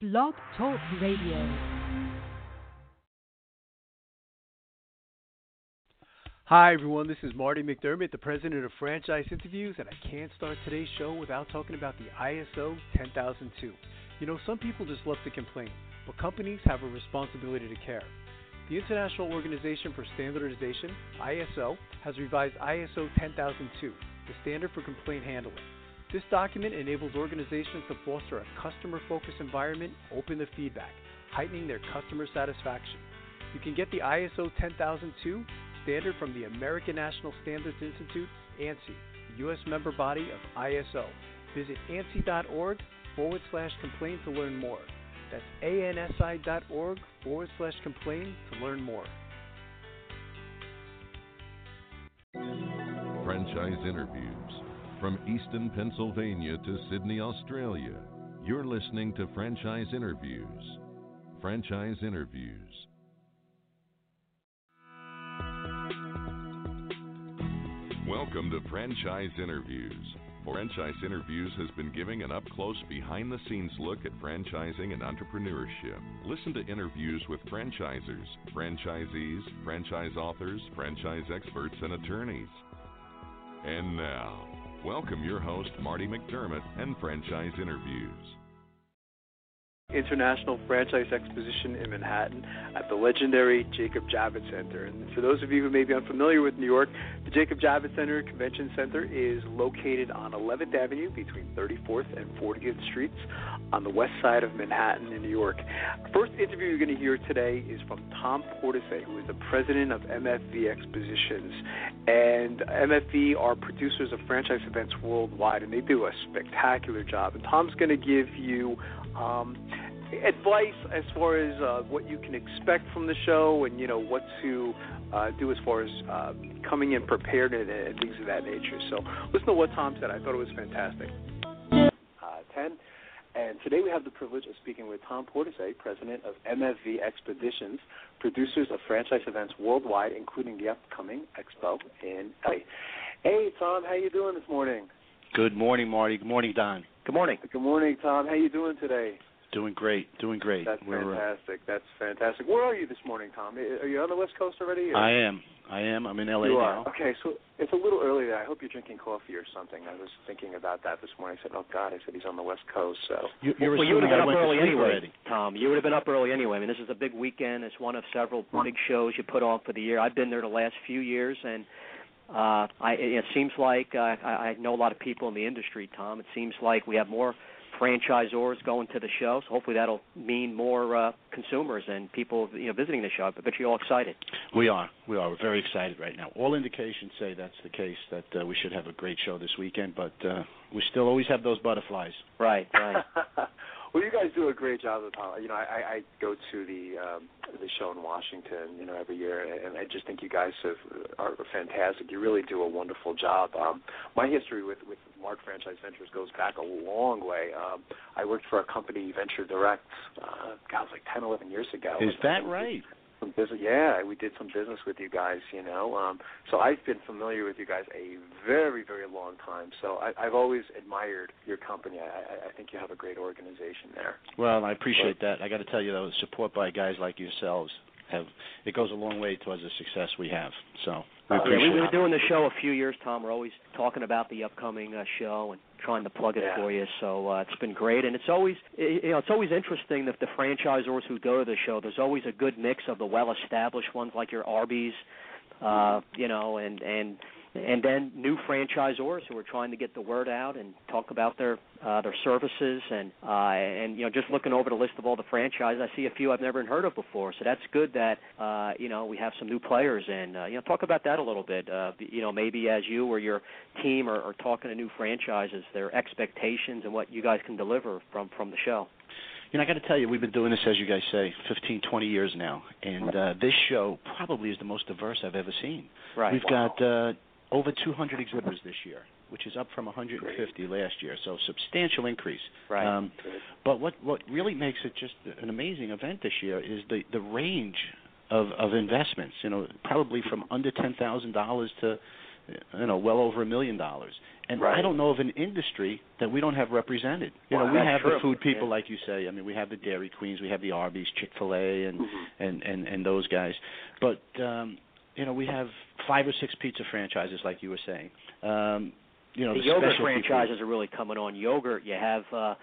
Blog Talk Radio. Hi, everyone. This is Marty McDermott, the president of Franchise Interviews, and I can't start today's show without talking about the ISO 10002. You know, some people just love to complain, but companies have a responsibility to care. The International Organization for Standardization, ISO, has revised ISO 10002, the standard for complaint handling. This document enables organizations to foster a customer focused environment open to feedback, heightening their customer satisfaction. You can get the ISO 10002 standard from the American National Standards Institute, ANSI, U.S. member body of ISO. Visit ANSI.org forward slash complain to learn more. That's ANSI.org forward slash complain to learn more. Franchise interviews from Easton, Pennsylvania to Sydney, Australia, you're listening to Franchise Interviews. Franchise Interviews. Welcome to Franchise Interviews. Franchise Interviews has been giving an up close, behind the scenes look at franchising and entrepreneurship. Listen to interviews with franchisers, franchisees, franchise authors, franchise experts, and attorneys. And now, Welcome your host, Marty McDermott, and Franchise Interviews. International Franchise Exposition in Manhattan at the legendary Jacob Javits Center. And for those of you who may be unfamiliar with New York, the Jacob Javits Center Convention Center is located on 11th Avenue between 34th and 40th Streets on the west side of Manhattan in New York. The First interview you're going to hear today is from Tom Portesy, who is the president of MFV Expositions. And MFV are producers of franchise events worldwide, and they do a spectacular job. And Tom's going to give you um, advice as far as uh, what you can expect from the show and you know what to uh, do as far as uh, coming in prepared and, and things of that nature. So listen to what Tom said. I thought it was fantastic. Uh, Ten. And today we have the privilege of speaking with Tom Portesy, president of MFV Expositions, producers of franchise events worldwide, including the upcoming Expo in LA. Hey, Tom, how you doing this morning? Good morning, Marty. Good morning, Don. Good morning. Good morning, Tom. How you doing today? Doing great. Doing great. That's We're, uh, fantastic. That's fantastic. Where are you this morning, Tom? Are you on the West Coast already? or- I am. I am. I'm in LA you now. Okay, so it's a little early there. I hope you're drinking coffee or something. I was thinking about that this morning. I said, "Oh God," I said he's on the West Coast. So You, you're well, you would assuming have I been up went to early sleep anyway, already. Tom. You would have been up early anyway. I mean, this is a big weekend. It's one of several big shows you put on for the year. I've been there the last few years, and uh, I, it seems like uh, I, I know a lot of people in the industry, Tom. It seems like we have more franchisors going to the show, so hopefully that'll mean more uh, consumers and people, you know, visiting the show. I bet you're all excited. We are. We are. We're very excited right now. All indications say that's the case. That uh, we should have a great show this weekend, but uh, we still always have those butterflies. Right, right. well, you guys do a great job of uh, you know, I, I go to the um, the show in Washington, you know, every year, and I just think you guys have, are fantastic. You really do a wonderful job. Um, my history with with Mart Franchise Ventures goes back a long way. Um, I worked for a company, Venture Direct, uh, God, it was like 10, 11 years ago. Is that right? Some business, yeah, we did some business with you guys, you know. Um, so I've been familiar with you guys a very, very long time. So I, I've always admired your company. I, I, I think you have a great organization there. Well, I appreciate that. I got to tell you though, support by guys like yourselves have it goes a long way towards the success we have. So we Uh, Yeah, appreciate we, we've been doing the show a few years, Tom. We're always talking about the upcoming uh, show and trying to plug it Yeah. for you. So uh, it's been great, and it's always you know it's always interesting that the franchisors who go to the show. There's always a good mix of the well-established ones like your Arby's, uh, you know, and and and then new franchisors who are trying to get the word out and talk about their uh, their services and uh, and you know just looking over the list of all the franchises, I see a few I've never heard of before. So that's good that uh, you know we have some new players and uh, you know talk about that a little bit. Uh, you know maybe as you or your team are, are talking to new franchises, their expectations and what you guys can deliver from from the show. You know, I got to tell you, we've been doing this, as you guys say, 15, 20 years now, and uh, this show probably is the most diverse I've ever seen. Right. We've got uh, over 200 exhibitors this year, which is up from 150 last year, so substantial increase. Right. Um, but what what really makes it just an amazing event this year is the the range of of investments. You know, probably from under ten thousand dollars to you know, well over a million dollars. And Right. I don't know of an industry that we don't have represented. You Wow, know, we have true. the food people, Yeah. like you say. I mean, we have the Dairy Queens, we have the Arby's, Chick Fil A, and Mhm. and and and those guys. But um, you know, we have five or six pizza franchises, like you were saying. Um, you know, the the, yogurt franchises are really coming on. Yogurt, you have uh,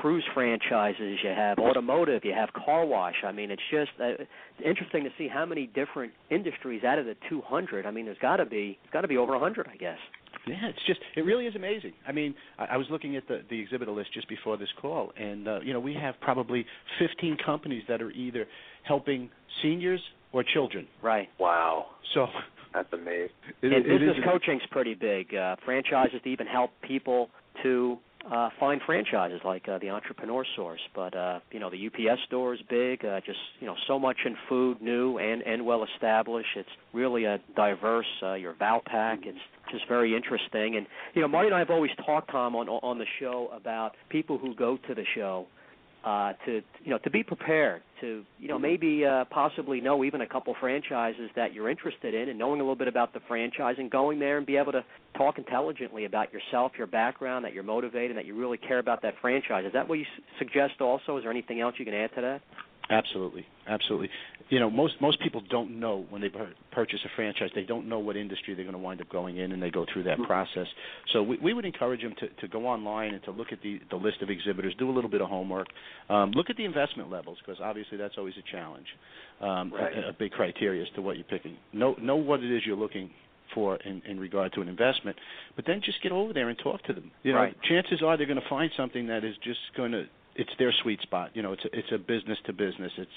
cruise franchises, you have automotive, you have car wash. I mean, it's just uh, it's interesting to see how many different industries out of the 200. I mean, there's got to be it's got to be over 100, I guess. Yeah, it's just it really is amazing. I mean, I, I was looking at the the exhibitor list just before this call, and uh, you know we have probably 15 companies that are either helping seniors or children. Right. Wow, So that's amazing. it, and it business is coaching's pretty big. Uh, franchises to even help people to uh, find franchises like uh, the Entrepreneur Source. But uh, you know, the UPS store is big. Uh, just you know, so much in food, new and and well established. It's really a diverse. Uh, your Valpak. It's just very interesting. And you know, Marty and I have always talked, Tom, on on the show about people who go to the show uh, to you know to be prepared to you know maybe uh, possibly know even a couple franchises that you're interested in and knowing a little bit about the franchise and going there and be able to talk intelligently about yourself, your background, that you're motivated, and that you really care about that franchise. Is that what you s- suggest? Also, is there anything else you can add to that? Absolutely, absolutely. You know, most most people don't know when they purchase a franchise. They don't know what industry they're going to wind up going in, and they go through that process. So we, we would encourage them to, to go online and to look at the the list of exhibitors, do a little bit of homework, um, look at the investment levels because obviously that's always a challenge, um, Right. a, a big criteria as to what you're picking. Know know what it is you're looking for in, in regard to an investment, but then just get over there and talk to them. You know, Right. chances are they're going to find something that is just going to it's their sweet spot. You know, it's a, it's a business to business. It's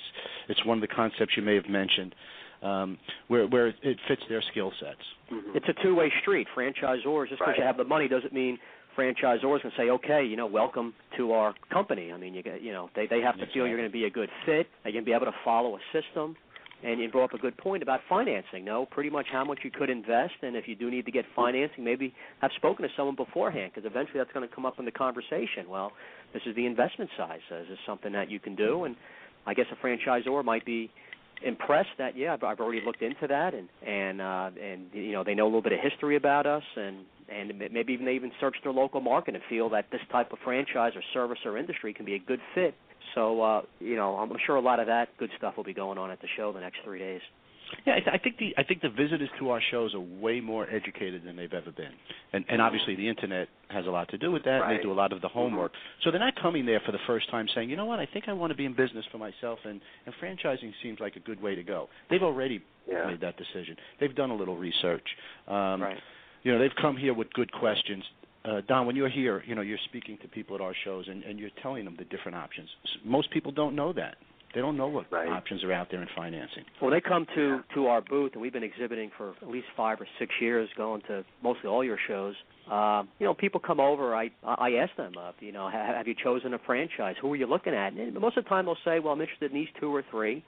it's one of the concepts you may have mentioned, um, where where it fits their skill sets. It's a two-way street. Franchisors, just because Right. you have the money doesn't mean franchisors can say, okay, you know, welcome to our company. I mean, you get, you know, they they have to feel you're going to be a good fit. They're going to be able to follow a system. And you brought up a good point about financing. Know pretty much how much you could invest, and if you do need to get financing, maybe have spoken to someone beforehand, because eventually that's going to come up in the conversation. Well, this is the investment side. So is this something that you can do? And I guess a franchisor might be impressed that yeah I've, I've already looked into that and and uh and you know they know a little bit of history about us and and maybe even they even search their local market and feel that this type of franchise or service or industry can be a good fit so uh you know I'm sure a lot of that good stuff will be going on at the show the next 3 days Yeah, I, th- I think the I think the visitors to our shows are way more educated than they've ever been, and and obviously the internet has a lot to do with that. And Right. they do a lot of the homework, so they're not coming there for the first time saying, you know what, I think I want to be in business for myself, and and franchising seems like a good way to go. They've already Yeah. made that decision. They've done a little research. Um, right you know they've come here with good questions uh, Don, when you're here, you know you're speaking to people at our shows, and, and you're telling them the different options. Most people don't know that. They don't know what Right. options are out there in financing. Well, they come to to our booth, and we've been exhibiting for at least five or six years, going to mostly all your shows. Um, you know, people come over. I I ask them, uh, you know, have, have you chosen a franchise? Who are you looking at? And most of the time, they'll say, well, I'm interested in these two or three,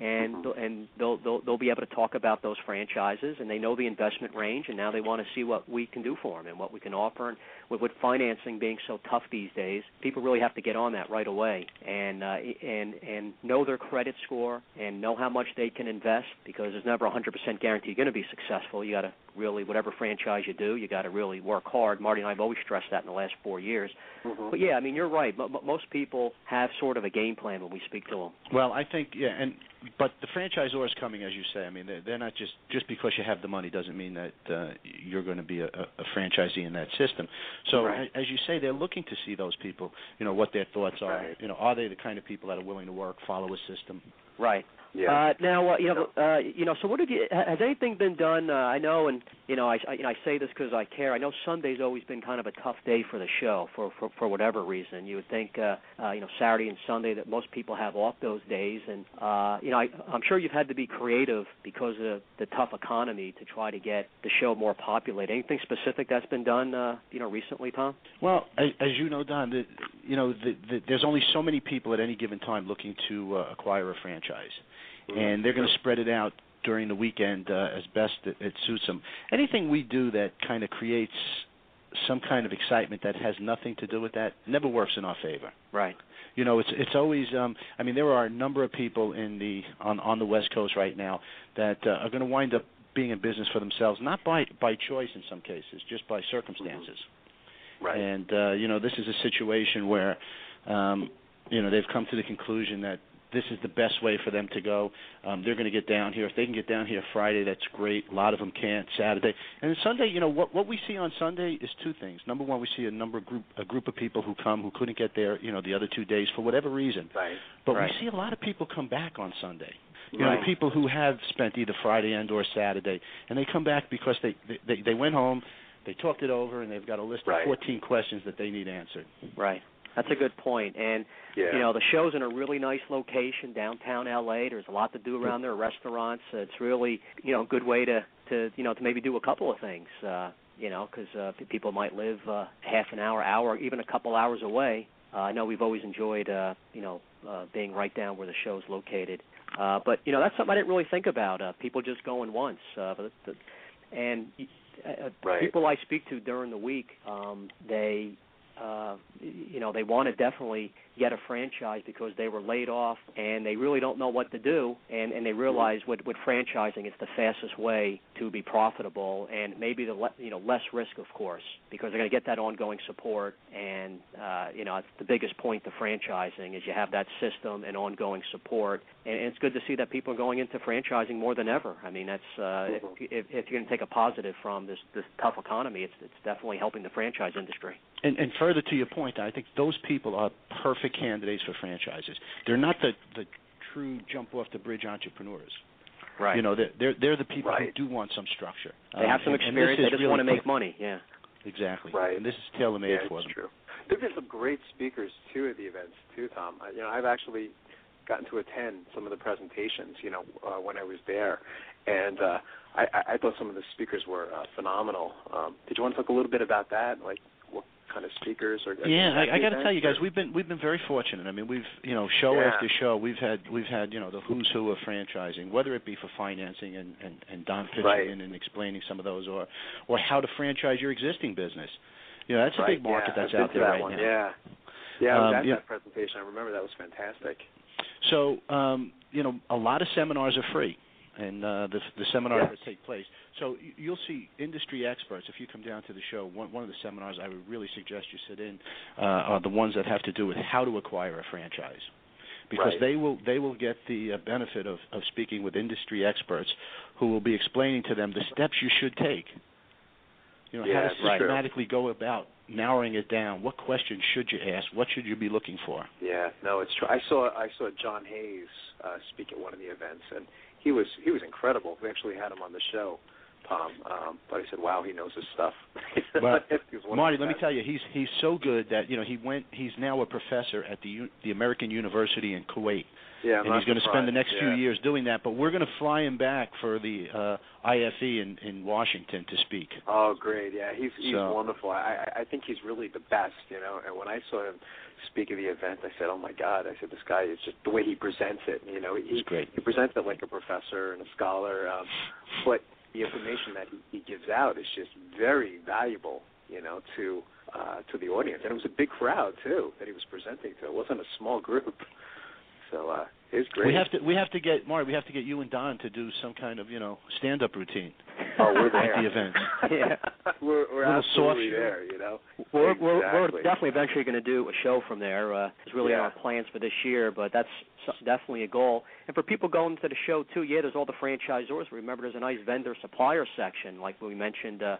and they'll and they'll, they'll they'll be able to talk about those franchises, and they know the investment range, and now they want to see what we can do for them and what we can offer. And with, with financing being so tough these days, people really have to get on that right away and uh, and and know their credit score and know how much they can invest because there's never a 100% guarantee you're going to be successful. You got to really whatever franchise you do, you got to really work hard. Marty and I have always stressed that in the last four years. Mhm. But yeah, I mean you're right. M- most people have sort of a game plan when we speak to them. Well, I think yeah, and but the franchisor is coming, as you say. I mean, they're, they're not just just because you have the money doesn't mean that uh, you're going to be a, a a franchisee in that system. So, Right. as you say, they're looking to see those people. You know what their thoughts are. Right. You know, are they the kind of people that are willing to work, follow a system? Right. Yeah. Uh, now, uh, you know, uh, you know. So, what have you? Has anything been done? Uh, I know, and you know, I, I, you know, I say this because I care. I know Sunday's always been kind of a tough day for the show for for, for whatever reason. You would think, uh, uh, you know, Saturday and Sunday that most people have off those days, and uh, you know, I, I'm sure you've had to be creative because of the tough economy to try to get the show more populated. Anything specific that's been done, uh, you know, recently, Tom? Well, as, as you know, Don, the, you know, the, the, there's only so many people at any given time looking to uh, acquire a franchise, and they're going to spread it out during the weekend uh, as best it, it suits them. Anything we do that kind of creates some kind of excitement that has nothing to do with that never works in our favor. Right. You know, it's it's always. Um, I mean, there are a number of people in the on on the West Coast right now that uh, are going to wind up being in business for themselves, not by by choice in some cases, just by circumstances. Mm-hmm. Right. And uh, you know, this is a situation where um, you know they've come to the conclusion that this is the best way for them to go. Um, they're going to get down here. If they can get down here Friday, that's great. A lot of them can't. Saturday and Sunday, you know what what we see on Sunday is two things. Number one, we see a number of group a group of people who come who couldn't get there, you know, the other two days for whatever reason. Right. But Right. we see a lot of people come back on Sunday. You know, Right. the people who have spent either Friday and or Saturday, and they come back because they they they, they went home, they talked it over, and they've got a list Right. of 14 questions that they need answered. Right. That's a good point. And Yeah. you know, the show's in a really nice location downtown LA. There's a lot to do around there, restaurants. It's really, you know, a good way to to, you know, to maybe do a couple of things. Uh, you know, cuz uh people might live uh half an hour, hour, even a couple hours away. Uh, I know we've always enjoyed uh, you know, uh being right down where the show's located. Uh but, you know, that's something I didn't really think about. Uh people just going once. Uh but the, and uh, Right. people I speak to during the week, um they uh, you know, they want to definitely get a franchise because they were laid off and they really don't know what to do, and and they realize with with franchising, it's the fastest way to be profitable and maybe the le- you know less risk, of course, because they're going to get that ongoing support, and uh, you know, it's the biggest point to franchising is you have that system and ongoing support, and, and it's good to see that people are going into franchising more than ever. I mean, that's uh, if, if if you're going to take a positive from this this tough economy, it's it's definitely helping the franchise industry. And, and further to your point, I think those people are perfect candidates for franchises. They're not the the true jump off the bridge entrepreneurs. Right. You know, they're they're, they're the people Right. who do want some structure. They have some Um, and- and experience. They just really want to make money. Yeah. Exactly. Right. And this is tailor made yeah, for it's them. true. There've been some great speakers too at the events too, Tom. I, you know, I've actually gotten to attend some of the presentations. You know, uh, when I was there, and uh, I, I I thought some of the speakers were uh, phenomenal. Um, did you want to talk a little bit about that? Like, what kind of speakers? Or Yeah, I, I got to tell you guys, or- we've been we've been very fortunate. I mean, we've you know show Yeah. after show, we've had we've had you know the who's who of franchising, whether it be for financing and and, and Don pitching Right. in and explaining some of those, or or how to franchise your existing business. You know, that's a big market yeah, that's I've out there that right one. now. Yeah, yeah, I was Um, yeah. that presentation. I remember that was fantastic. So, um, you know, a lot of seminars are free, and uh, the the seminars Yes. that take place. So you'll see industry experts. If you come down to the show, one one of the seminars I would really suggest you sit in uh, are the ones that have to do with how to acquire a franchise, because Right. they will they will get the uh, benefit of of speaking with industry experts who will be explaining to them the steps you should take. You know, Yeah, how to systematically go about narrowing it down. What questions should you ask? What should you be looking for? Yeah, no, it's true. I saw I saw John Hayes uh, speak at one of the events, and he was he was incredible. We actually had him on the show, Tom. Um, but I said, wow, he knows his stuff. Well, He was one of Marty, let me tell you, he's he's so good that you know he went. He's now a professor at the the American University in Kuwait, Yeah, and he's going to spend the next yeah. few years doing that. But we're going to fly him back for the uh, IFE in in Washington to speak. Oh, great! Yeah, he's he's So- wonderful. I I I think he's really the best, you know. And when I saw him speak at the event, I said, "Oh my God!" I said, "This guy is just the way he presents it. You know, he He's great. he presents it like a professor and a scholar, um, but the information that he, he gives out is just very valuable, you know, to uh, to the audience. And it was a big crowd too that he was presenting to. It wasn't a small group. So uh, it was great. We have to we have to get Marty. We have to get you and Don to do some kind of you know stand up routine. Oh, we're at the event. Yeah. we're we're Little absolutely soft- there. You know. We're, we're we're definitely eventually going to do a show from there. Uh, it's really in Yeah. our plans for this year, but that's so- definitely a goal. And for people going to the show too, yeah, there's all the franchisors. Remember, there's a nice vendor supplier section, like we mentioned. Uh,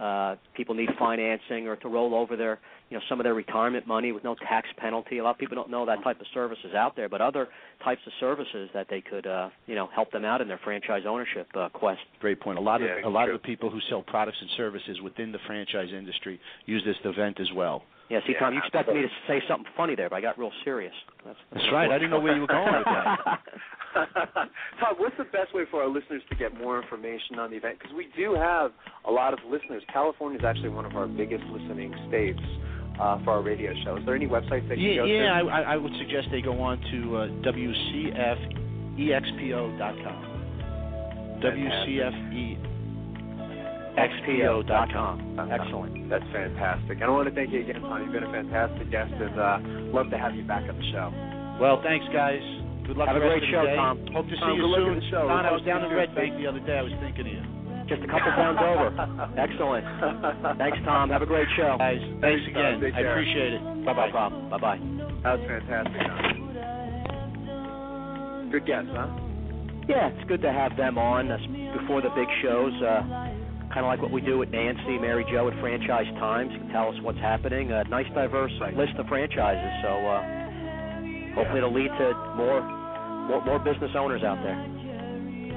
uh, people need financing or to roll over their, you know, some of their retirement money with no tax penalty. A lot of people don't know that type of service is out there, but other types of services that they could, uh, you know, help them out in their franchise ownership uh, quest. Great point. A lot Yeah, of a lot true. of the people who sell products and services within the franchise industry use this event as well. Yeah, see, Yeah, Tom, you expected me to say something funny there, but I got real serious. That's, That's right. I didn't know where you were going with that. Todd, what's the best way for our listeners to get more information on the event? Because we do have a lot of listeners. California is actually one of our biggest listening states uh, for our radio show. Is there any websites that can Yeah, go yeah to? I, I I would suggest they go on to uh, WCFEXPO.com. WCFEXPO.com. Excellent. That's fantastic. And I want to thank you again, Tom. You've been a fantastic guest, and uh, love to have you back on the show. Well, thanks, guys. Good luck. Have the a great show. Tom. Hope to see Tom, you soon. show. Don, I was down in Red Bank the other day. I was thinking of you. Just a couple towns over. Excellent. Thanks, Tom. Have a great show. Guys, thanks again. Take I appreciate it. No Bye bye. problem. Bye bye. That was fantastic. Don. Good guess, huh? Yeah, it's good to have them on uh, before the big shows. Uh, kind of like what we do with Nancy, Mary Jo at Franchise Times, can tell us what's happening. A nice, diverse Right. list of franchises. So uh, hopefully it'll lead to more, more, more business owners out there.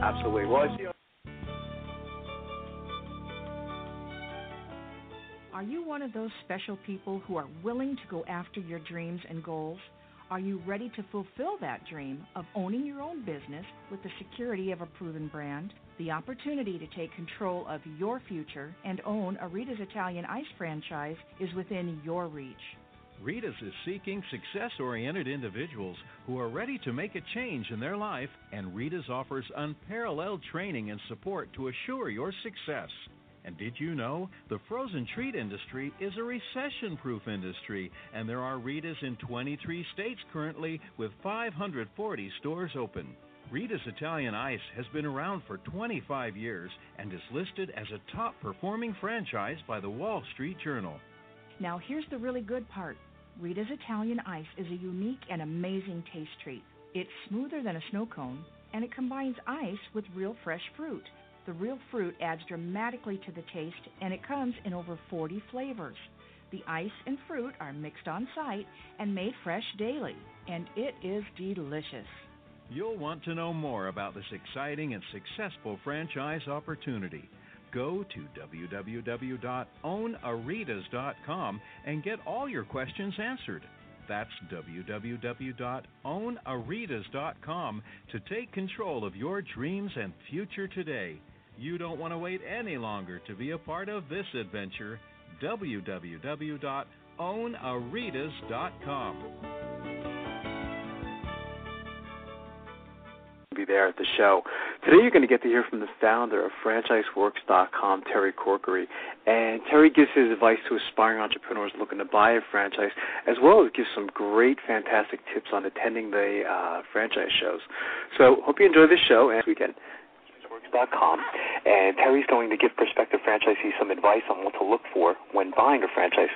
Absolutely. Well, I see. Are you one of those special people who are willing to go after your dreams and goals? Are you ready to fulfill that dream of owning your own business with the security of a proven brand? The opportunity to take control of your future and own a Rita's Italian Ice franchise is within your reach. Rita's is seeking success oriented individuals who are ready to make a change in their life, and Rita's offers unparalleled training and support to assure your success. And did you know the frozen treat industry is a recession proof industry, and there are Rita's in 23 states currently with 540 stores open? Rita's Italian Ice has been around for 25 years and is listed as a top performing franchise by the Wall Street Journal. Now, here's the really good part Rita's Italian Ice is a unique and amazing taste treat. It's smoother than a snow cone, and it combines ice with real fresh fruit. The real fruit adds dramatically to the taste, and it comes in over 40 flavors. The ice and fruit are mixed on site and made fresh daily, and it is delicious. You'll want to know more about this exciting and successful franchise opportunity. Go to www.ownaritas.com and get all your questions answered. That's www.ownaritas.com to take control of your dreams and future today. You don't want to wait any longer to be a part of this adventure. www.ownaritas.com. be there at the show. Today you're going to get to hear from the founder of FranchiseWorks.com, Terry Corkery. And Terry gives his advice to aspiring entrepreneurs looking to buy a franchise, as well as gives some great, fantastic tips on attending the uh, franchise shows. So hope you enjoy this show and this weekend. And Terry's going to give prospective franchisees some advice on what to look for when buying a franchise.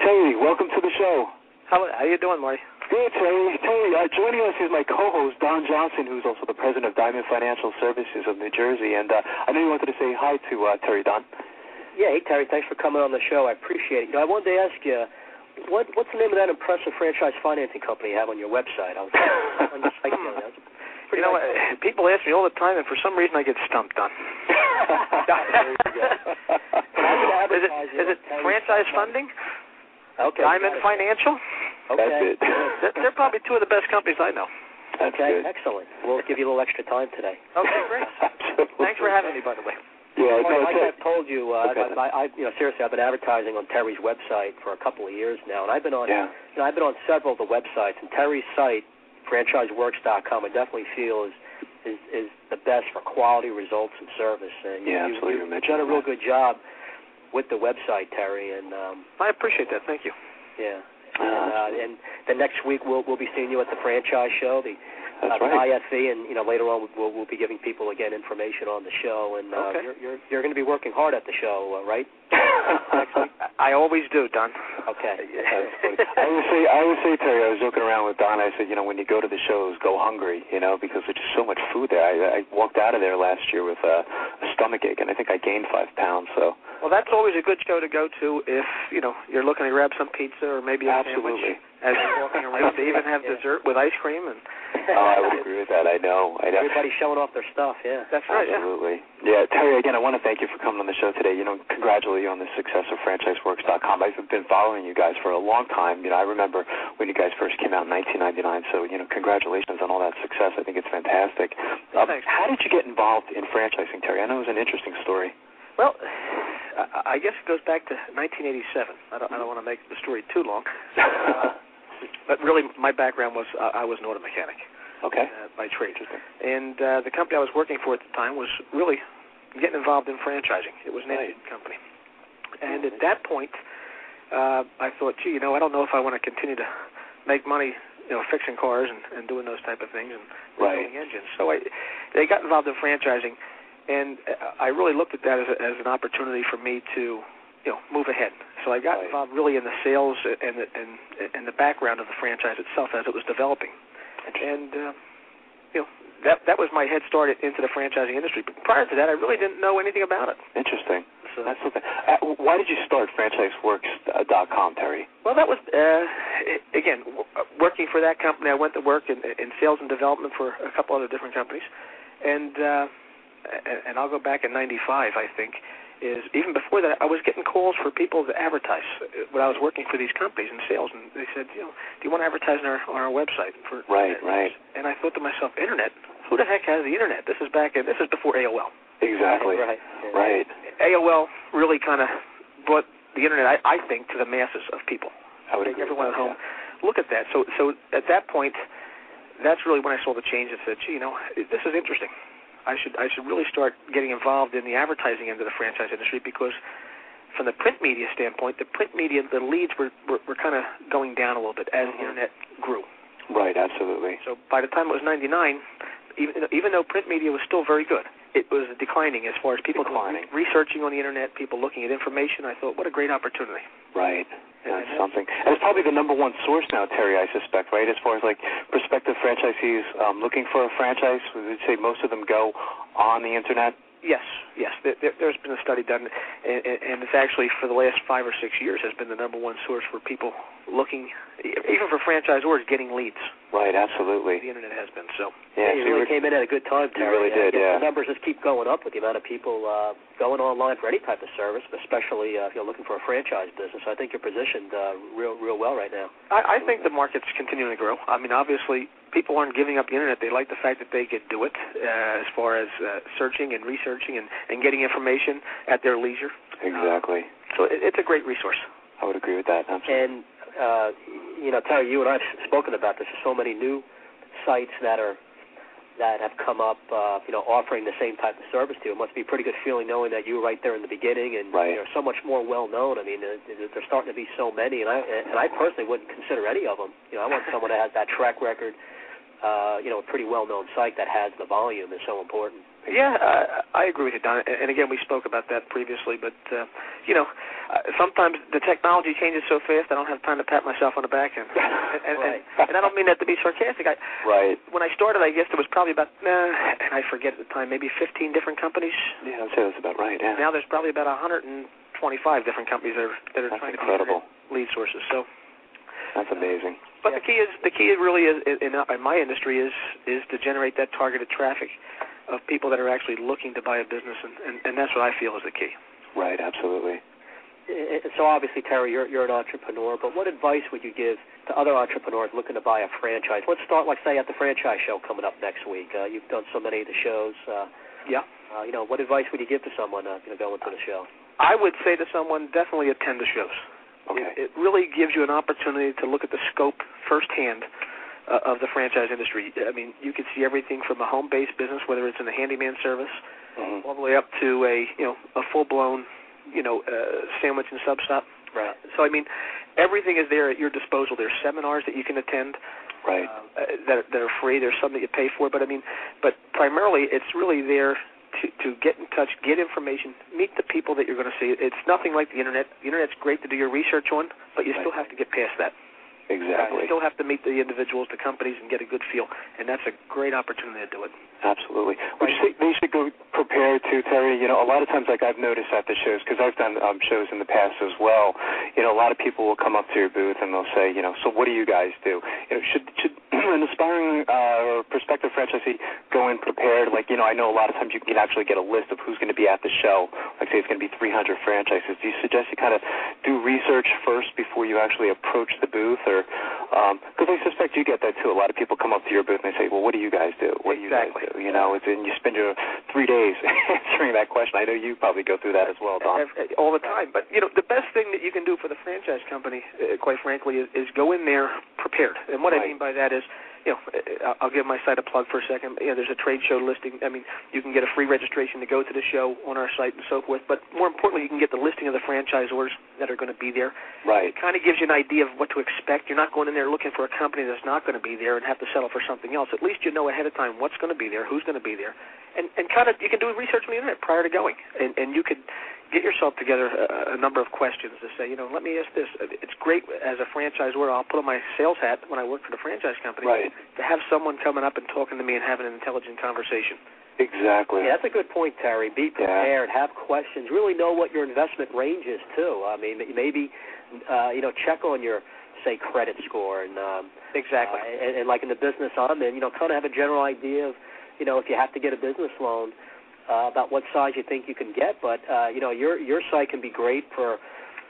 Terry, welcome to the show. How how you doing, Marty? Good, Terry. Terry, uh, joining us is my co-host Don Johnson, who's also the president of Diamond Financial Services of New Jersey. And uh, I know you wanted to say hi to uh, Terry, Don. Yeah, hey Terry, thanks for coming on the show. I appreciate it. You know, I wanted to ask you, what what's the name of that impressive franchise financing company you have on your website? I was on your site other day. That's pretty You know, nice. people ask me all the time, and for some reason I get stumped on. There you go. is it is it franchise funding? Okay. Diamond got it. Financial? Okay. That's it. They're, they're probably two of the best companies I know. That's Okay, good. excellent. We'll give you a little extra time today. Okay, great. Thanks for having me, by the way. Yeah, Well, like Terry- I've told you, uh, Okay. I, I, I, you know, seriously, I've been advertising on Terry's website for a couple of years now, and I've been on, yeah. you know, I've been on several of the websites, and Terry's site, franchiseworks.com, I definitely feel is is is the best for quality results and service. And Yeah, you, absolutely. You, You you've done a real that. good job with the website, Terry, and um, I appreciate that. Thank you. yeah. Uh, And, uh, and the next week we'll we'll be seeing you at the franchise show, the That's uh, right. the IFE, and you know later on we'll we'll be giving people again information on the show, and uh, Okay. you're you're you're going to be working hard at the show, uh, right? I always do, Don. Okay. I would say, I would say, Terry. I was joking around with Don. I said, you know, when you go to the shows, go hungry, you know, because there's just so much food there. I, I walked out of there last year with a, a stomach ache, and I think I gained five pounds. So Well, that's always a good show to go to if you know you're looking to grab some pizza or maybe a absolutely. sandwich as you're walking around. They even have Yeah. dessert with ice cream, and Oh, I would agree with that. I know. I know. Everybody's showing off their stuff. Yeah. that's right. Absolutely. Yeah. Terry, again, I want to thank you for coming on the show today. You know, congratulate you on the success of FranchiseWorks.com. I've been following you guys for a long time. You know, I remember when you guys first came out in 1999. So, you know, congratulations on all that success. I think it's fantastic. Thanks. how did you get involved in franchising, Terry? I know it was an interesting story. Well, I guess it goes back to 1987. I don't, I don't want to make the story too long. Uh, but really, my background was uh, I was an auto mechanic Okay. uh, by trade, and uh, the company I was working for at the time was really getting involved in franchising. It was an Indian company, and at that point, uh, I thought, gee, you know, I don't know if I want to continue to make money you know fixing cars and, and doing those type of things and Right. rebuilding engines. So I they got involved in franchising, and uh, I really looked at that as, a, as an opportunity for me to you know move ahead. So I got Right. involved really in the sales and the, and and the background of the franchise itself as it was developing, and uh, you know that that was my head start into the franchising industry. But prior to that, I really didn't know anything about it. Interesting. So That's something. Uh, why did you start FranchiseWorks.com, Terry? Well, that was uh, again working for that company. I went to work in, in sales and development for a couple other different companies, and uh, and- and I'll go back in '95, I think. Is even before that, I was getting calls for people to advertise uh, when I was working for these companies in sales, and they said, you know, do you want to advertise on our on our website for Right, right. And I thought to myself, internet? Who the heck has the internet? This is back in this is before AOL. Exactly. Right. Right. AOL really kind of brought the internet, I, I think, to the masses of people. I would make agree everyone at home look at that. So so at that point, that's really when I saw the change and said, gee, you know, this is interesting. I should I should really start getting involved in the advertising end of the franchise industry because from the print media standpoint, the print media the leads were were, were kind of going down a little bit as the Mhm. internet grew. Right. Absolutely. So by the time it was 99, even even though print media was still very good, it was declining as far as people Declining. researching on the internet, people looking at information. I thought, what a great opportunity. Right. And That's that's- something. And it's probably the number one source now, Terry. I suspect, right? As far as like prospective franchisees um, looking for a franchise, we would say most of them go on the internet. Yes, yes. There, there's been a study done, and, and and it's actually for the last five or six years has been the number one source for people looking, even for franchisors, getting leads. Right. Absolutely. The internet has been so. Yeah. you so you really came in at a good time, You Terry. really I did, yeah. The numbers just keep going up with the amount of people uh, going online for any type of service, especially uh, if you're looking for a franchise business. I think you're positioned uh, real, real well right now. I, I think the market's continuing to grow. I mean, obviously, people aren't giving up the internet. They like the fact that they could do it uh, as far as uh, searching and researching and, and getting information at their leisure. exactly. So it, it's a great resource. I would agree with that. Absolutely. And uh, you know, Terry, you and I have spoken about this. There's so many new sites that are that have come up, uh, you know, offering the same type of service to you. It must be a pretty good feeling knowing that you were right there in the beginning and Right. you're so much more well known. I mean, uh, there's starting to be so many, and I and I personally wouldn't consider any of them. You know, I want someone that has that track record. Uh, you know, a pretty well known site that has the volume is so important. Yeah, uh, I agree with you, Don. And again, we spoke about that previously. But uh, you know, uh, sometimes the technology changes so fast, I don't have time to pat myself on the back. And and, and, Right. and, and I don't mean that to be sarcastic. I, right. when I started, I guess there was probably about, uh, and I forget at the time, maybe 15 different companies. Yeah, I'd say that's about right. Yeah. Now there's probably about 125 different companies that are that are That's trying incredible. to lead sources. So, That's amazing. but the key is the key really is in, in my industry is is to generate that targeted traffic of people that are actually looking to buy a business, and and, and that's what I feel is the key. Right. Absolutely. So obviously, Terry, you're you're an entrepreneur, but what advice would you give to other entrepreneurs looking to buy a franchise? Let's start, like, say, at the franchise show coming up next week. Uh, you've done so many of the shows. Uh, Yeah. uh, you know, what advice would you give to someone uh, you know, going to the show? I would say to someone, definitely attend the shows. Okay. It, it really gives you an opportunity to look at the scope firsthand uh, of the franchise industry. I mean, you can see everything from a home-based business, whether it's in the handyman service, Mhm. all the way up to a you know a full-blown you know uh, sandwich and sub shop. Right. So I mean, everything is there at your disposal. There's seminars that you can attend Right. uh, that that are free. There's some that you pay for, but I mean, but primarily it's really there to to get in touch, get information, meet the people that you're going to see. It's nothing like the internet. The internet's great to do your research on, but you still have to get past that. Exactly. You still have to meet the individuals, the companies, and get a good feel, and that's a great opportunity to do it. Absolutely. Would you say they should go prepared to Terry? You know, a lot of times, like I've noticed at the shows, because I've done um, shows in the past as well. You know, a lot of people will come up to your booth and they'll say, you know, so what do you guys do? You know, should should an aspiring uh, or prospective franchisee go in prepared? Like, you know, I know a lot of times you can actually get a list of who's going to be at the show. Like, say it's going to be 300 franchises. Do you suggest you kind of do research first before you actually approach the booth, or because I suspect you get that too. A lot of people come up to your booth and they say, well, what do you guys do? What do you guys Exactly. Do? You know, it's, and you spend your three days answering that question. I know you probably go through that as well, Don. Ev- all the time. But you know, the best thing that you can do for the franchise company, uh, quite frankly, is, is go in there prepared. And what I mean by that is, you know, uh, I'll give my site a plug for a second. You know, there's a trade show listing. I mean, you can get a free registration to go to the show on our site and so forth. But more importantly, you can get the listing of the franchisors that are going to be there. Right. It kind of gives you an idea of what to expect. You're not going in there looking for a company that's not going to be there and have to settle for something else. At least you know ahead of time what's going to be there, who's going to be there, and and kind of you can do research on the internet prior to going, and and you could get yourself together a, a number of questions to say, you know, let me ask this. It's great as a franchisor. I'll put on my sales hat when I work for the franchise company right. to have someone coming up and talking to me and having an intelligent conversation. Exactly. Yeah, that's a good point, Terry. Be prepared. Yeah. Have questions. Really know what your investment range is too. I mean, maybe uh, you know, check on your say credit score and um, exactly. Uh, and, and like in the business I'm in, you know, kind of have a general idea of, you know, if you have to get a business loan uh, about what size you think you can get. But uh, you know, your your site can be great for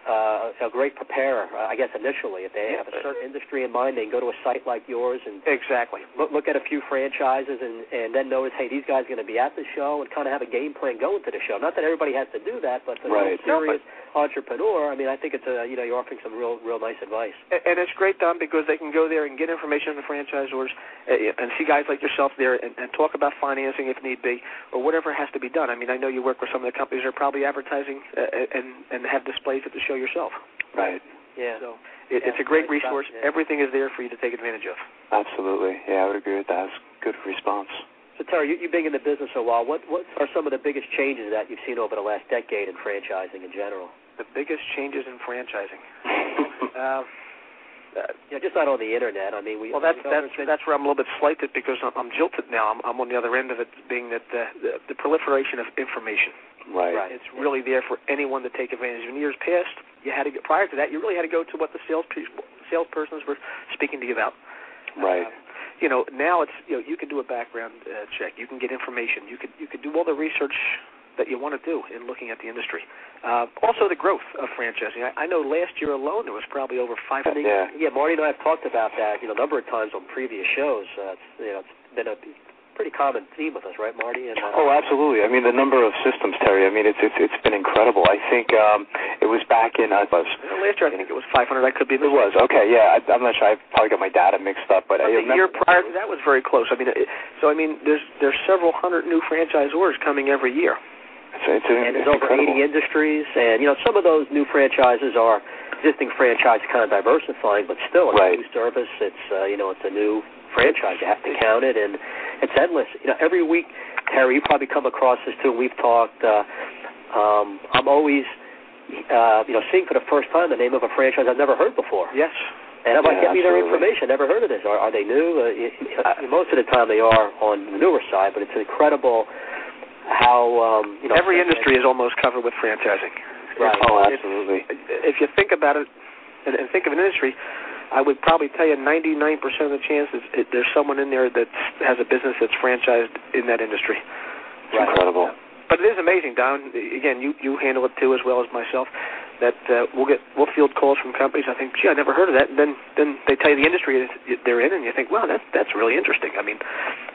uh, a great preparer. Uh, I guess initially, if they have a certain industry in mind, they can go to a site like yours and exactly look look at a few franchises and and then notice, hey, these guys are going to be at the show and kind of have a game plan going to the show. Not that everybody has to do that, but for right. a serious entrepreneur, I mean, I think it's a you know you're offering some real real nice advice. And, and it's great, Don, because they can go there and get information on the franchisors uh, and see guys like yourself there and, and talk about financing if need be or whatever has to be done. I mean, I know you work with some of the companies that are probably advertising uh, and and have displays at the show yourself. Right. Yeah. So it, Yeah, it's a great resource. stuff, yeah. Everything is there for you to take advantage of. Absolutely. Yeah, I would agree with that. It's a good response. So Terry, you, you've been in the business a while. What what are some of the biggest changes that you've seen over the last decade in franchising in general? The biggest changes in franchising. uh, uh, Yeah, just not on the internet. I mean, we. well, that's we that's there's that's where I'm a little bit slighted because I'm, I'm jilted now. I'm, I'm on the other end of it, being that the, the, the proliferation of information. right. Right. It's really there for anyone to take advantage. In years past, you had to go, prior to that, you really had to go to what the sales people, salespersons were speaking to you about. Right. Uh, you know, now it's you know you can do a background uh, check. You can get information. You could you could do all the research that you want to do in looking at the industry. Uh, also, the growth of franchising. I, I know last year alone there was probably over 500. Yeah. Yeah, Marty and I have talked about that, you know, a number of times on previous shows. Uh, it's, you know, it's been a pretty common theme with us, right, Marty? And, uh, Oh, absolutely. I mean, the number of systems, Terry. I mean, it's it's it's been incredible. I think um, it was back in. Uh, was Last year I think it was 500. I could be. it was okay. Yeah, I, I'm not sure. I probably got my data mixed up, but, But I the remember. year prior to that was very close. I mean, it, so I mean, there's there's several hundred new franchisors coming every year. It's, it's, and it's there's over incredible. 80 industries, and you know some of those new franchises are existing franchise kind of diversifying, but still it's Right. a new service. It's uh, you know it's a new franchise. You have to count it, and it's endless. You know every week, Terry, you probably come across this too. We've talked. Uh, um, I'm always uh, you know seeing for the first time the name of a franchise I've never heard before. Yes. And I'm like, Yeah, get me their information. Never heard of this. Are, are they new? Uh, y- y- most of the time they are on the newer side, but it's incredible how um, you know Every industry is almost covered with franchising. Right. Oh, absolutely. If you think about it and, and think of an industry, I would probably tell you 99% of the chances it, there's someone in there that has a business that's franchised in that industry. It's incredible. But it is amazing, Don. Again, you you handle it too as well as myself. That uh, we'll get we'll field calls from companies. I think, gee, I never heard of that. And then then they tell you the industry they're in, and you think, wow, that's that's really interesting. I mean,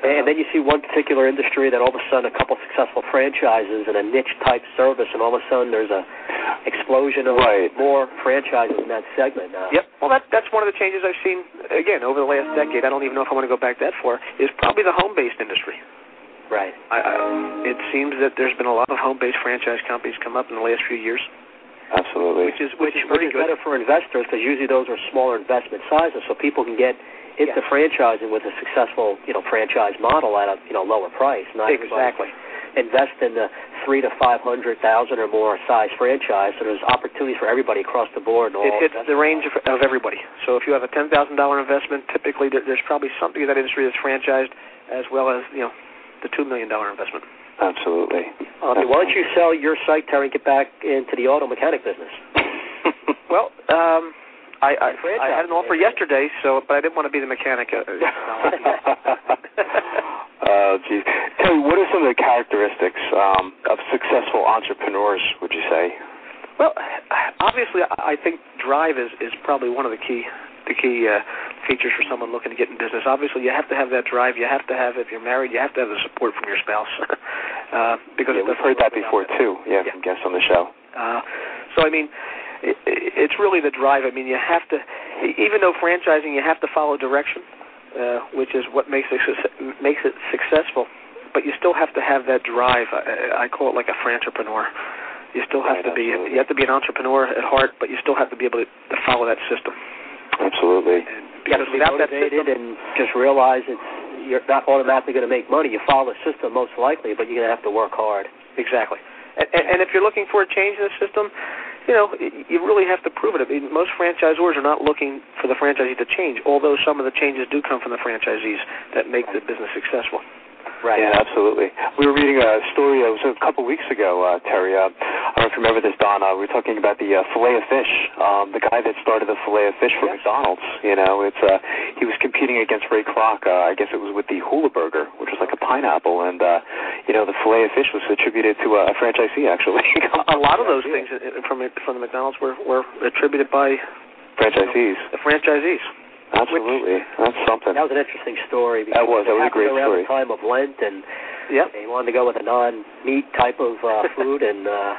And then you see one particular industry that all of a sudden a couple successful franchises and a niche type service, and all of a sudden there's a explosion of Right. more franchises in that segment. Uh, Yep. Well, that that's one of the changes I've seen again over the last decade. I don't even know if I want to go back that far. Is probably the home-based industry. Right. I, I, it seems that there's been a lot of home-based franchise companies come up in the last few years, Absolutely. which is Which which is is which is good. better for investors because usually those are smaller investment sizes, so people can get into Yes. franchising with a successful, you know, franchise model at a you know lower price. Not Exactly. invest in the three to five hundred thousand or more size franchise. So there's opportunities for everybody across the board. And all It hits the range of, of everybody. So if you have a ten thousand dollar investment, typically there, there's probably something in that industry that's franchised, as well as you know the two million dollar investment. Absolutely. Uh, why don't you sell your site, Terry, and get back into the auto mechanic business? Well, um, I I, I had an offer yesterday, so but I didn't want to be the mechanic. Uh, Oh, geez. Terry, what are some of the characteristics um, of successful entrepreneurs, would you say? Well, obviously, I I think drive is is probably one of the key the key uh, features for someone looking to get in business. Obviously, you have to have that drive. You have to have, if you're married, you have to have the support from your spouse. uh, because Yeah, we've heard that before, too. Yeah, Yeah. from guests on the show. Uh, so I mean, it, it's really the drive. I mean, you have to, even though franchising, you have to follow direction. uh, which is what makes it makes it successful. But you still have to have that drive. I, I call it like a entrepreneur. You still have right, to be absolutely. you have to be an entrepreneur at heart, but you still have to be able to, to follow that system. Absolutely. And You have because to be without that motivated system, and just realize it's you're not automatically going to make money. You follow the system most likely, but you're going to have to work hard. Exactly. And, and, and if you're looking for a change in the system, you know, you really have to prove it. I mean, most franchisors are not looking for the franchisee to change, although some of the changes do come from the franchisees that make the business successful. Right. Yeah, absolutely. We were reading a story. It was a couple weeks ago, uh, Terry. Uh, I don't know if you remember this, Don. Uh, we were talking about the uh, fillet of fish. Um, the guy that started the fillet of fish for Yes. McDonald's. You know, it's uh, he was competing against Ray Kroc. Uh, I guess it was with the hula burger, which was like a pineapple, and uh, you know, the fillet of fish was attributed to a, a franchisee actually. A lot of those things uh, from from the McDonald's were were attributed by franchisees. the franchisees. Absolutely, that's something. That was an interesting story. That was- that was a it happened great around story. the time of Lent, and Yep. they wanted to go with a non-meat type of uh, food, and uh,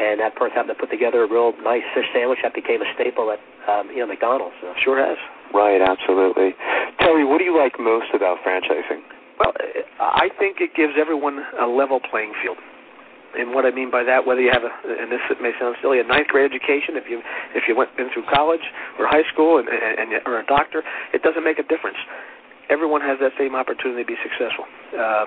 and that person happened to put together a real nice fish sandwich that became a staple at um, you know McDonald's. So. Sure has. Right, absolutely. Terry, what do you like most about franchising? Well, I think it gives everyone a level playing field. And what I mean by that, whether you have a, and this may sound silly, a ninth grade education, if you if you went been through college or high school and, and, or a doctor, it doesn't make a difference. Everyone has that same opportunity to be successful. Uh,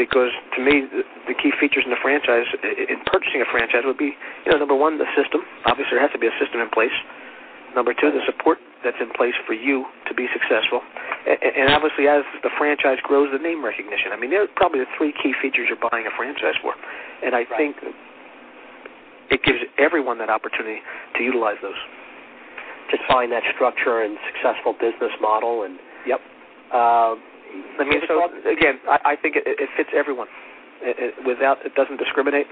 because to me, the key features in the franchise, in purchasing a franchise, would be, you know, number one, the system. Obviously, there has to be a system in place. Number two, the support that's in place for you to be successful. And, and obviously, as the franchise grows, the name recognition. I mean, they're probably the three key features you're buying a franchise for. And I think it gives everyone that opportunity to utilize those. Just find that structure and successful business model, and Yep. Uh, I mean, so again, I, I think it, it fits everyone. It, it, without, it doesn't discriminate.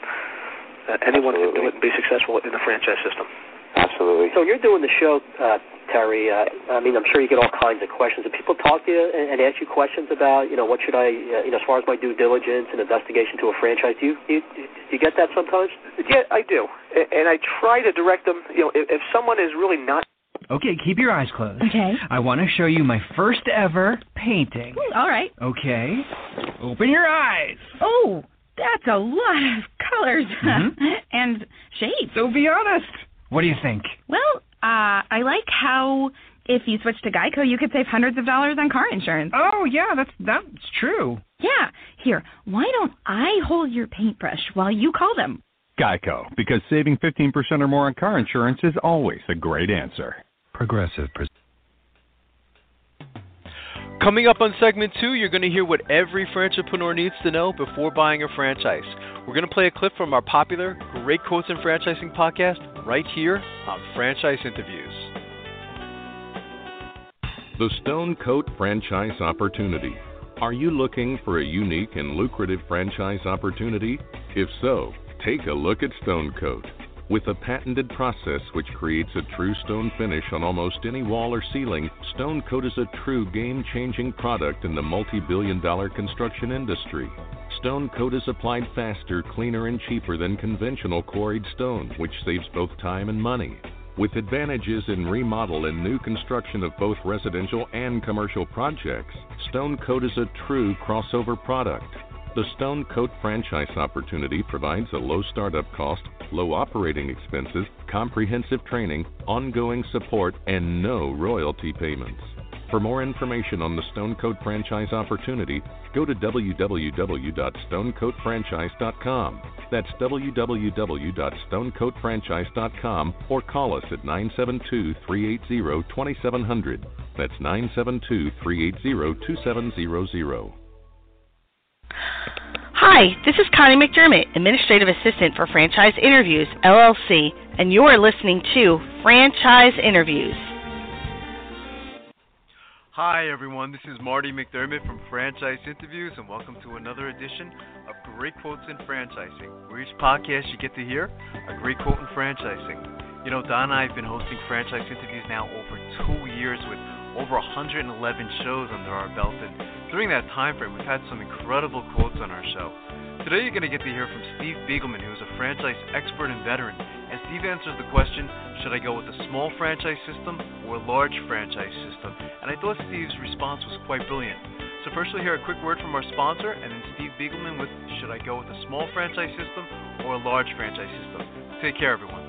Uh, anyone can do Absolutely. it and be successful in the franchise system. Absolutely. So you're doing the show, uh, Terry. Uh, I mean, I'm sure you get all kinds of questions. Do people talk to you and, and ask you questions about, you know, what should I, uh, you know, as far as my due diligence and investigation to a franchise? Do you, you, do you get that sometimes? Yeah, I do, and I try to direct them. You know, if, if someone is really not Okay, keep your eyes closed. Okay. I want to show you my first ever painting. Ooh, all right. Okay? Open your eyes. Oh, that's a lot of colors Mhm. and shapes. So be honest. What do you think? Well, uh, I like how if you switch to Geico, you could save hundreds of dollars on car insurance. Oh, yeah, that's that's true. Yeah. Here, why don't I hold your paintbrush while you call them? Geico, because saving 15% or more on car insurance is always a great answer. Progressive. Pres- Coming up on segment two, you're going to hear what every franchipreneur needs to know before buying a franchise. We're going to play a clip from our popular Great Quotes in Franchising podcast right here on Franchise Interviews. The Stone Coat Franchise Opportunity. Are you looking for a unique and lucrative franchise opportunity? If so, take a look at Stone Coat. With a patented process which creates a true stone finish on almost any wall or ceiling, Stone Coat is a true game changing product in the multi billion dollar construction industry. Stone Coat is applied faster, cleaner, and cheaper than conventional quarried stone, which saves both time and money. With advantages in remodel and new construction of both residential and commercial projects, Stone Coat is a true crossover product. The Stone Coat franchise opportunity provides a low startup cost, low operating expenses, comprehensive training, ongoing support, and no royalty payments. For more information on the Stone Coat franchise opportunity, go to www.stonecoatfranchise.com. That's www.stonecoatfranchise.com or call us at 972 380 2700. That's 972 380 2700. Hi, this is Connie McDermott, Administrative Assistant for Franchise Interviews, LLC, and you're listening to Franchise Interviews. Hi, everyone. This is Marty McDermott from Franchise Interviews, and welcome to another edition of Great Quotes in Franchising, where each podcast you get to hear a great quote in franchising. You know, Don and I have been hosting franchise interviews now over two years with over 111 shows under our belt, and during that time frame, we've had some incredible quotes on our show. Today, you're going to get to hear from Steve Beagelman, who's a franchise expert and veteran. And Steve answers the question should I go with a small franchise system or a large franchise system? And I thought Steve's response was quite brilliant. So, first, we'll hear a quick word from our sponsor, and then Steve Beagelman with should I go with a small franchise system or a large franchise system? Take care, everyone.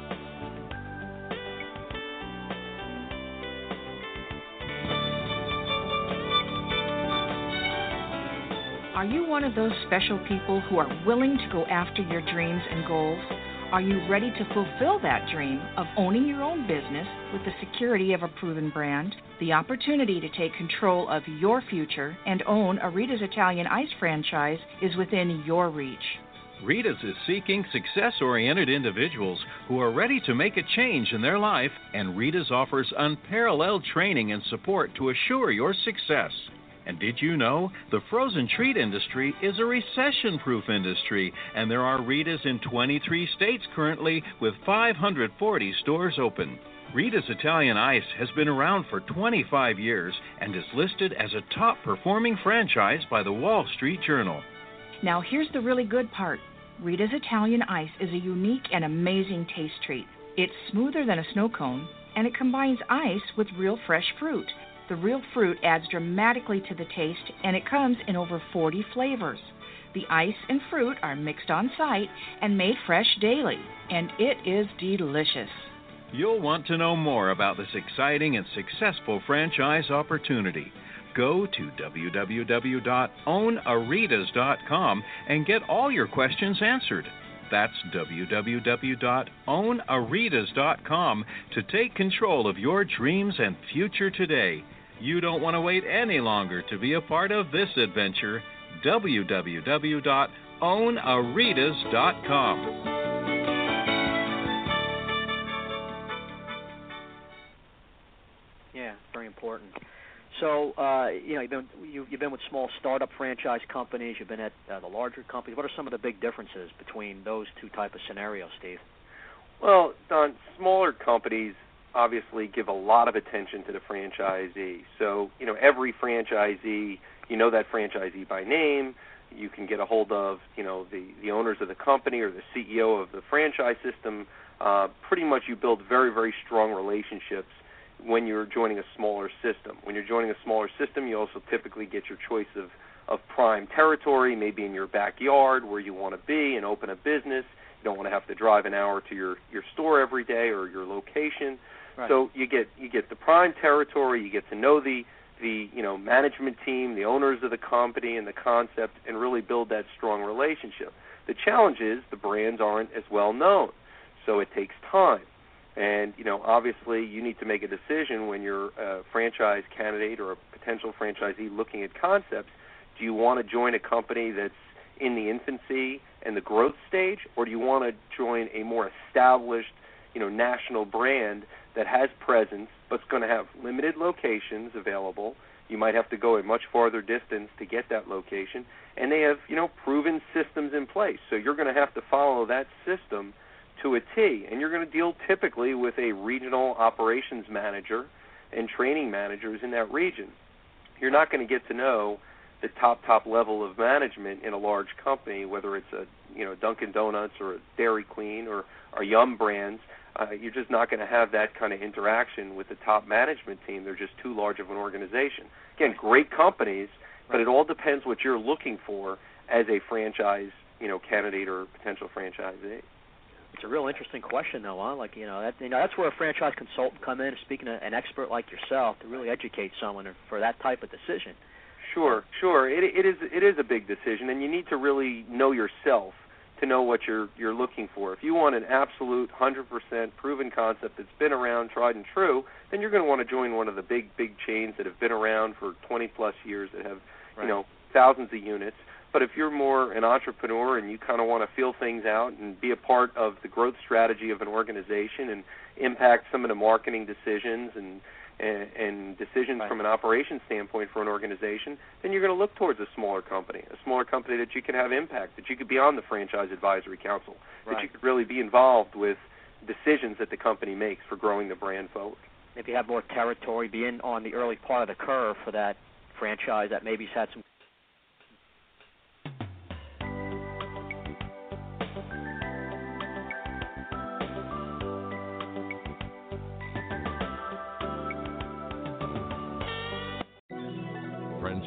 Are you one of those special people who are willing to go after your dreams and goals? Are you ready to fulfill that dream of owning your own business with the security of a proven brand? The opportunity to take control of your future and own a Rita's Italian Ice franchise is within your reach. Rita's is seeking success oriented individuals who are ready to make a change in their life, and Rita's offers unparalleled training and support to assure your success. And did you know the frozen treat industry is a recession proof industry, and there are Rita's in 23 states currently with 540 stores open. Rita's Italian Ice has been around for 25 years and is listed as a top performing franchise by the Wall Street Journal. Now, here's the really good part Rita's Italian Ice is a unique and amazing taste treat. It's smoother than a snow cone, and it combines ice with real fresh fruit the real fruit adds dramatically to the taste, and it comes in over 40 flavors. The ice and fruit are mixed on site and made fresh daily, and it is delicious. You'll want to know more about this exciting and successful franchise opportunity. Go to www.ownaritas.com and get all your questions answered. That's www.ownaritas.com to take control of your dreams and future today. You don't want to wait any longer to be a part of this adventure. www.ownaritas.com. Yeah, very important. So, uh, you know, you've been you, you've been with small startup franchise companies. You've been at uh, the larger companies. What are some of the big differences between those two type of scenarios, Steve? Well, Don, smaller companies obviously give a lot of attention to the franchisee. So, you know, every franchisee, you know that franchisee by name. You can get a hold of, you know, the the owners of the company or the CEO of the franchise system. Uh, pretty much, you build very, very strong relationships when you're joining a smaller system. When you're joining a smaller system, you also typically get your choice of of prime territory, maybe in your backyard where you want to be and open a business. You don't want to have to drive an hour to your your store every day or your location. So you get you get the prime territory, you get to know the the you know management team, the owners of the company, and the concept, and really build that strong relationship. The challenge is the brands aren't as well known, so it takes time. And you know, obviously, you need to make a decision when you're a franchise candidate or a potential franchisee looking at concepts. Do you want to join a company that's in the infancy and the growth stage, or do you want to join a more established, you know, national brand that has presence but's going to have limited locations available. You might have to go a much farther distance to get that location, and they have you know proven systems in place. So you're going to have to follow that system to a T, and you're going to deal typically with a regional operations manager and training managers in that region. You're not going to get to know the top top level of management in a large company, whether it's a you know Dunkin' Donuts or a Dairy Queen or or Yum brands uh, you're just not going to have that kind of interaction with the top management team. They're just too large of an organization. Again, great companies, but it all depends what you're looking for as a franchise, you know, candidate or potential franchisee. It's a real interesting question, though, huh? Like you know, that, you know, that's where a franchise consultant come in, speaking to an expert like yourself, to really educate someone for that type of decision. Sure, sure. It, it is it is a big decision, and you need to really know yourself to know what you're you're looking for. If you want an absolute 100% proven concept that's been around, tried and true, then you're going to want to join one of the big big chains that have been around for 20 plus years that have right. you know thousands of units. But if you're more an entrepreneur and you kind of want to feel things out and be a part of the growth strategy of an organization and impact some of the marketing decisions and and, and decisions right. from an operations standpoint for an organization, then you're going to look towards a smaller company, a smaller company that you can have impact, that you could be on the franchise advisory council, right. that you could really be involved with decisions that the company makes for growing the brand forward. If you have more territory, be in on the early part of the curve for that franchise that maybe's had some